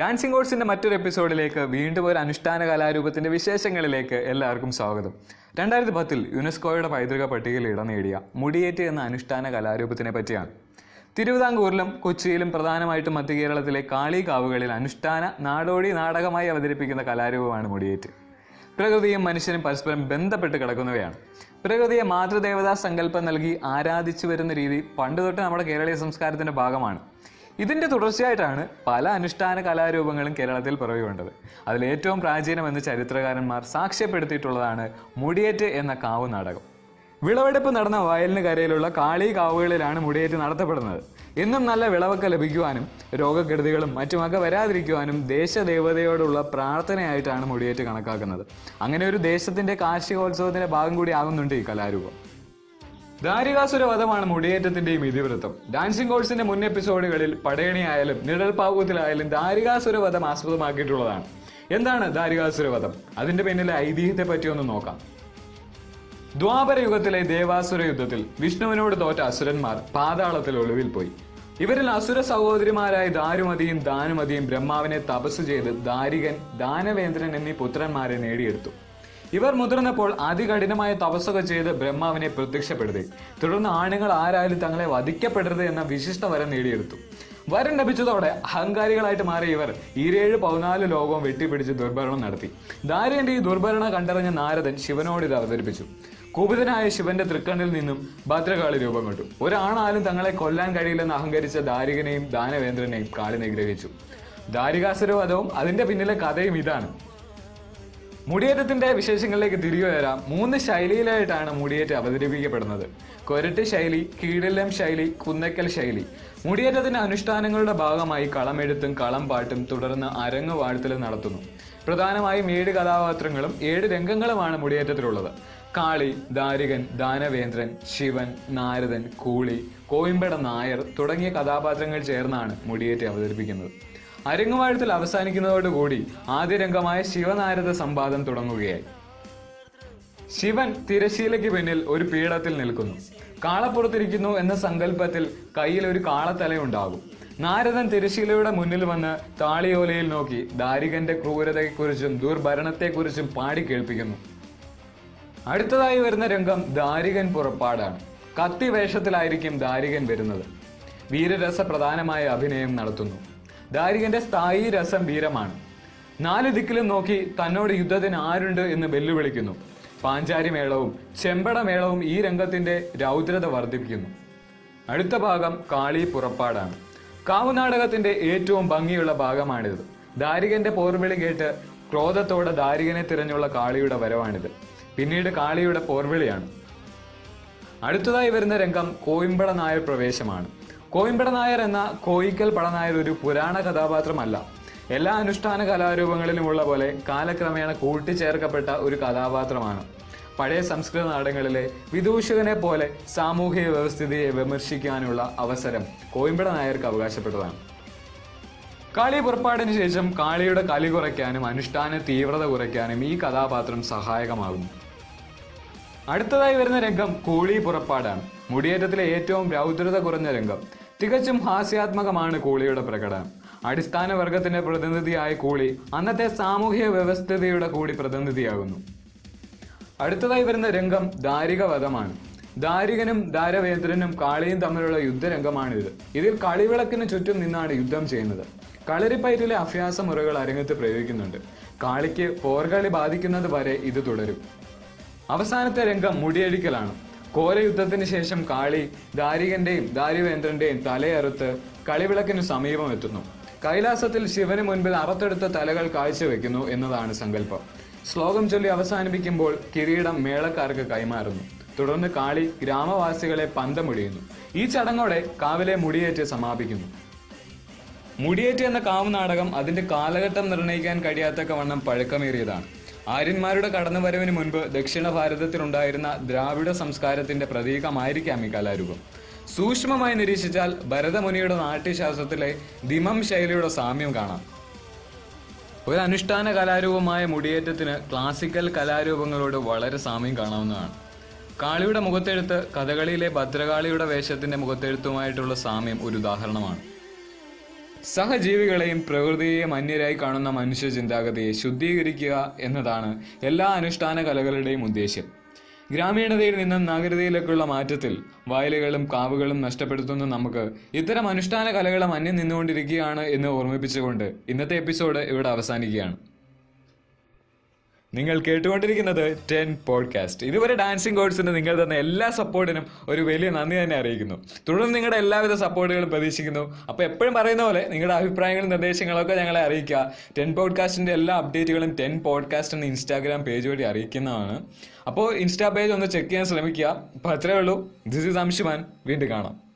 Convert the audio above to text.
Dancing കോഴ്സിന്റെ മറ്റൊരു എപ്പിസോഡിലേക്ക് വീണ്ടും ഒരു അനുഷ്ഠാന കലാരൂപത്തിന്റെ വിശേഷങ്ങളിലേക്ക് എല്ലാവർക്കും സ്വാഗതം. രണ്ടായിരത്തി പത്തിൽ യുനെസ്കോയുടെ പൈതൃക പട്ടികയിൽ ഇടം നേടിയ മുടിയേറ്റ് എന്ന അനുഷ്ഠാന കലാരൂപത്തിനെ പറ്റിയാണ്. തിരുവിതാംകൂറിലും കൊച്ചിയിലും പ്രധാനമായിട്ടും മധ്യ കേരളത്തിലെ കാളികാവുകളിൽ അനുഷ്ഠാന നാടോടി നാടകമായി അവതരിപ്പിക്കുന്ന കലാരൂപമാണ് മുടിയേറ്റ്. പ്രകൃതിയും മനുഷ്യനും പരസ്പരം ബന്ധപ്പെട്ട് കിടക്കുന്നവയാണ്. പ്രകൃതിയെ മാതൃദേവതാ സങ്കല്പം നൽകി ആരാധിച്ചു വരുന്ന രീതി പണ്ട് തൊട്ട് നമ്മുടെ കേരളീയ സംസ്കാരത്തിന്റെ ഭാഗമാണ്. ഇതിന്റെ തുടർച്ചയായിട്ടാണ് പല അനുഷ്ഠാന കലാരൂപങ്ങളും കേരളത്തിൽ പിറവികൊണ്ടത് അതിൽ ഏറ്റവും പ്രാചീനമെന്ന് ചരിത്രകാരന്മാർ സാക്ഷ്യപ്പെടുത്തിയിട്ടുള്ളതാണ് മുടിയേറ്റ് എന്ന കാവ് നാടകം. വിളവെടുപ്പ് നടന്ന വയലിന് കരയിലുള്ള കാളി കാവുകളിലാണ് മുടിയേറ്റ് നടത്തപ്പെടുന്നത്. എന്നും നല്ല വിളവൊക്കെ ലഭിക്കുവാനും രോഗക്കെടുതികളും മറ്റുമൊക്കെ വരാതിരിക്കുവാനും ദേശദേവതയോടുള്ള പ്രാർത്ഥനയായിട്ടാണ് മുടിയേറ്റ് കണക്കാക്കുന്നത്. അങ്ങനെ ഒരു ദേശത്തിന്റെ കാർഷികോത്സവത്തിന്റെ ഭാഗം കൂടി ആകുന്നുണ്ട് ഈ കലാരൂപം. ദാരികാസുര വധമാണ് മുടിയേറ്റത്തിന്റെയും ഇതിവൃത്തം ഡാൻസിംഗ് കോഴ്സിന്റെ മുൻ എപ്പിസോഡുകളിൽ പടയണിയായാലും നിഴൽപാവത്തിലായാലും ദാരികാസുര വധം ആസ്പദമാക്കിയിട്ടുള്ളതാണ്. എന്താണ് ദാരികാസുര വധം അതിന്റെ പിന്നിലെ ഐതിഹ്യത്തെ പറ്റി ഒന്ന് നോക്കാം. ദ്വാപര യുഗത്തിലെ ദേവാസുര യുദ്ധത്തിൽ വിഷ്ണുവിനോട് തോറ്റ അസുരന്മാർ പാതാളത്തിൽ ഒളിവിൽ പോയി. ഇവരിൽ അസുര സഹോദരിമാരായ ദാരുമതിയും ദാനുമതിയും ബ്രഹ്മാവിനെ തപസ് ചെയ്ത് ദാരികൻ ദാനവേന്ദ്രൻ എന്നീ പുത്രന്മാരെ നേടിയെടുത്തു. ഇവർ മുതിർന്നപ്പോൾ അതികഠിനമായ തപസ്സൊക്കെ ചെയ്ത് ബ്രഹ്മാവിനെ പ്രത്യക്ഷപ്പെടുത്തി. തുടർന്ന് ആണുങ്ങൾ ആരായാലും തങ്ങളെ വധിക്കപ്പെടരുത് എന്ന വിശിഷ്ട വരം നേടിയെടുത്തു. വരം ലഭിച്ചതോടെ അഹങ്കാരികളായിട്ട് മാറിയ ഇവർ ഇരേഴ് പതിനാല് ലോകവും വെട്ടിപ്പിടിച്ച് ദുർഭരണം നടത്തി. ദാരികന്റെ ഈ ദുർഭരണ കണ്ടറിഞ്ഞ നാരദൻ ശിവനോട് ഇത് അവതരിപ്പിച്ചു. കുപിതനായ ശിവന്റെ തൃക്കണ്ണിൽ നിന്നും ഭദ്രകാളി രൂപം കൊണ്ടു ഒരാണാലും തങ്ങളെ കൊല്ലാൻ കഴിയില്ലെന്ന് അഹങ്കരിച്ച ദാരികനെയും ദാനവേന്ദ്രനെയും കാളി നിഗ്രഹിച്ചു ദാരികാസുരവധവും അതിന്റെ പിന്നിലെ കഥയും ഇതാണ്. മുടിയേറ്റത്തിന്റെ വിശേഷങ്ങളിലേക്ക് തിരികെ വരാം. മൂന്ന് ശൈലിയിലായിട്ടാണ് മുടിയേറ്റ് അവതരിപ്പിക്കപ്പെടുന്നത്. കൊരട്ട് ശൈലി കീഴിലം ശൈലി കുന്നക്കൽ ശൈലി. മുടിയേറ്റത്തിന്റെ അനുഷ്ഠാനങ്ങളുടെ ഭാഗമായി കളമെഴുത്തും കളം പാട്ടും തുടർന്ന് അരങ്ങ് വാഴ്ത്തലും നടത്തുന്നു. പ്രധാനമായും ഏഴ് കഥാപാത്രങ്ങളും ഏഴ് രംഗങ്ങളുമാണ് മുടിയേറ്റത്തിലുള്ളത്. കാളി ദാരികൻ ദാനവേന്ദ്രൻ ശിവൻ നാരദൻ കൂളി കോയമ്പട നായർ തുടങ്ങിയ കഥാപാത്രങ്ങൾ ചേർന്നാണ് മുടിയേറ്റ് അവതരിപ്പിക്കുന്നത്. അരങ്ങുവാഴത്തിൽ അവസാനിക്കുന്നതോടുകൂടി ആദ്യ രംഗമായ ശിവനാരദ സംവാദം തുടങ്ങുകയായി. ശിവൻ തിരശീലയ്ക്ക് പിന്നിൽ ഒരു പീഠത്തിൽ നിൽക്കുന്നു. കാളപ്പുറത്തിരിക്കുന്നു എന്ന സങ്കല്പത്തിൽ കയ്യിൽ ഒരു കാളത്തലയുണ്ടാകും. നാരദൻ തിരശീലയുടെ മുന്നിൽ വന്ന് താളിയോലയിൽ നോക്കി ദാരികന്റെ ക്രൂരതയെക്കുറിച്ചും ദുർഭരണത്തെക്കുറിച്ചും പാടി കേൾപ്പിക്കുന്നു. അടുത്തതായി വരുന്ന രംഗം ദാരികൻ പുറപ്പാടാണ്. കത്തി വേഷത്തിലായിരിക്കും ദാരികൻ വരുന്നത്. വീരരസ പ്രധാനമായ അഭിനയം നടത്തുന്നു. ദാരികന്റെ സ്ഥായി രസം വീരമാണ്. നാല് ദിക്കിലും നോക്കി തന്നോട് യുദ്ധത്തിന് ആരുണ്ട് എന്ന് വെല്ലുവിളിക്കുന്നു. പാഞ്ചാരി മേളവും ചെമ്പട മേളവും ഈ രംഗത്തിന്റെ രൗദ്രത വർദ്ധിപ്പിക്കുന്നു. അടുത്ത ഭാഗം കാളി പുറപ്പാടാണ്. കാവുനാടകത്തിന്റെ ഏറ്റവും ഭംഗിയുള്ള ഭാഗമാണിത്. ദാരികന്റെ പോർവിളി കേട്ട് ക്രോധത്തോടെ ദാരികനെ തിരഞ്ഞുള്ള കാളിയുടെ വരവാണിത്. പിന്നീട് കാളിയുടെ പോർവിളിയാണ്. അടുത്തതായി വരുന്ന രംഗം കോയിമ്പട നായർ പ്രവേശമാണ്. കോയിമ്പട നായർ എന്ന കോയിക്കൽ പടനായർ ഒരു പുരാണ കഥാപാത്രമല്ല. എല്ലാ അനുഷ്ഠാന കലാരൂപങ്ങളിലുമുള്ള പോലെ കാലക്രമേണ കൂട്ടിച്ചേർക്കപ്പെട്ട ഒരു കഥാപാത്രമാണ്. പഴയ സംസ്കൃത നാടകങ്ങളിലെ വിദൂഷകനെ പോലെ സാമൂഹിക വ്യവസ്ഥിതിയെ വിമർശിക്കാനുള്ള അവസരം കോയമ്പട നായർക്ക് അവകാശപ്പെട്ടതാണ്. കാളി പുറപ്പാടിന് ശേഷം കാളിയുടെ കലി കുറയ്ക്കാനും അനുഷ്ഠാന തീവ്രത കുറയ്ക്കാനും ഈ കഥാപാത്രം സഹായകമാകുന്നു. അടുത്തതായി വരുന്ന രംഗം കൂളി പുറപ്പാടാണ്. മുടിയേറ്റത്തിലെ ഏറ്റവും രൗദ്രത കുറഞ്ഞ രംഗം. തികച്ചും ഹാസ്യാത്മകമാണ് കൂളിയുടെ പ്രകടനം. അടിസ്ഥാന വർഗത്തിന്റെ പ്രതിനിധിയായ കൂളി അന്നത്തെ സാമൂഹിക വ്യവസ്ഥതയുടെ കൂടി പ്രതിനിധിയാകുന്നു. അടുത്തതായി വരുന്ന രംഗം ദാരികവധമാണ്. ദാരികനും ദാരവേന്ദ്രനും കാളിയും തമ്മിലുള്ള യുദ്ധരംഗമാണിത്. ഇതിൽ കളിവിളക്കിന് ചുറ്റും നിന്നാണ് യുദ്ധം ചെയ്യുന്നത്. കളരിപ്പയറ്റിലെ അഭ്യാസ മുറകൾ അരങ്ങത്ത് പ്രയോഗിക്കുന്നുണ്ട്. കാളിക്ക് പോർകളി ബാധിക്കുന്നത് വരെ ഇത് തുടരും. അവസാനത്തെ രംഗം മുടിയടിക്കലാണ്. കോരയുദ്ധത്തിന് ശേഷം കാളി ദാരികന്റെയും ദാരിവേന്ദ്രന്റെയും തലയറുത്ത് കളിവിളക്കിന് സമീപം എത്തുന്നു കൈലാസത്തിൽ ശിവന് മുൻപിൽ അറുത്തെടുത്ത തലകൾ കാഴ്ചവെക്കുന്നു എന്നതാണ് സങ്കല്പം. ശ്ലോകം ചൊല്ലി അവസാനിപ്പിക്കുമ്പോൾ കിരീടം മേളക്കാർക്ക് കൈമാറുന്നു. തുടർന്ന് കാളി ഗ്രാമവാസികളെ പന്തമൊഴിയുന്നു ഈ ചടങ്ങോടെ കാവിലെ മുടിയേറ്റ് സമാപിക്കുന്നു. മുടിയേറ്റ് എന്ന കാവ് നാടകം അതിന്റെ കാലഘട്ടം നിർണയിക്കാൻ കഴിയാത്തക്ക വണ്ണം പഴക്കമേറിയതാണ്. ആര്യന്മാരുടെ കടന്നുവരവിന് മുൻപ് ദക്ഷിണ ഭാരതത്തിലുണ്ടായിരുന്ന ദ്രാവിഡ സംസ്കാരത്തിന്റെ പ്രതീകമായിരിക്കാം ഈ കലാരൂപം സൂക്ഷ്മമായി നിരീക്ഷിച്ചാൽ ഭരതമുനിയുടെ നാട്യശാസ്ത്രത്തിലെ ദിമം ശൈലിയുടെ സാമ്യം കാണാം. ഒരു അനുഷ്ഠാന കലാരൂപമായ മുടിയേറ്റത്തിന് ക്ലാസിക്കൽ കലാരൂപങ്ങളോട് വളരെ സാമ്യം കാണാവുന്നതാണ്. കാളിയുടെ മുഖത്തെഴുത്ത് കഥകളിയിലെ ഭദ്രകാളിയുടെ വേഷത്തിന്റെ മുഖത്തെഴുത്തുമായിട്ടുള്ള സാമ്യം ഒരു ഉദാഹരണമാണ്. സഹജീവികളെയും പ്രകൃതിയെയും അന്യരായി കാണുന്ന മനുഷ്യ ചിന്താഗതിയെ ശുദ്ധീകരിക്കുക എന്നതാണ് എല്ലാ അനുഷ്ഠാന കലകളുടെയും ഉദ്ദേശ്യം. ഗ്രാമീണതയിൽ നിന്നും നഗരതയിലേക്കുള്ള മാറ്റത്തിൽ വയലുകളും കാവുകളും നഷ്ടപ്പെടുത്തുന്ന നമുക്ക് ഇത്തരം അനുഷ്ഠാന കലകളും അന്യം നിന്നുകൊണ്ടിരിക്കുകയാണ് എന്ന് ഓർമ്മിപ്പിച്ചുകൊണ്ട് ഇന്നത്തെ എപ്പിസോഡ് ഇവിടെ അവസാനിക്കുകയാണ്. നിങ്ങൾ കേട്ടുകൊണ്ടിരിക്കുന്നത് ടെൻ പോഡ്കാസ്റ്റ്. ഇതുവരെ ഡാൻസിങ് കോഴ്സിന് നിങ്ങൾ തന്ന എല്ലാ സപ്പോർട്ടിനും ഒരു വലിയ നന്ദി തന്നെ അറിയിക്കുന്നു. തുടർന്ന് നിങ്ങളുടെ എല്ലാവിധ സപ്പോർട്ടുകളും പ്രതീക്ഷിക്കുന്നു. അപ്പോൾ എപ്പോഴും പറയുന്ന പോലെ നിങ്ങളുടെ അഭിപ്രായങ്ങളും നിർദ്ദേശങ്ങളൊക്കെ ഞങ്ങളെ അറിയിക്കുക. ടെൻ പോഡ്കാസ്റ്റിന്റെ എല്ലാ അപ്ഡേറ്റുകളും ടെൻ പോഡ്കാസ്റ്റ് എന്ന ഇൻസ്റ്റാഗ്രാം പേജ് വഴി അറിയിക്കുന്നതാണ്. അപ്പോൾ ഇൻസ്റ്റാ പേജ് ഒന്ന് ചെക്ക് ചെയ്യാൻ ശ്രമിക്കുക. അപ്പോൾ അത്രേ ഉള്ളൂ. ദിസ് ഈസ് അംശുമാൻ വീണ്ടും കാണാം.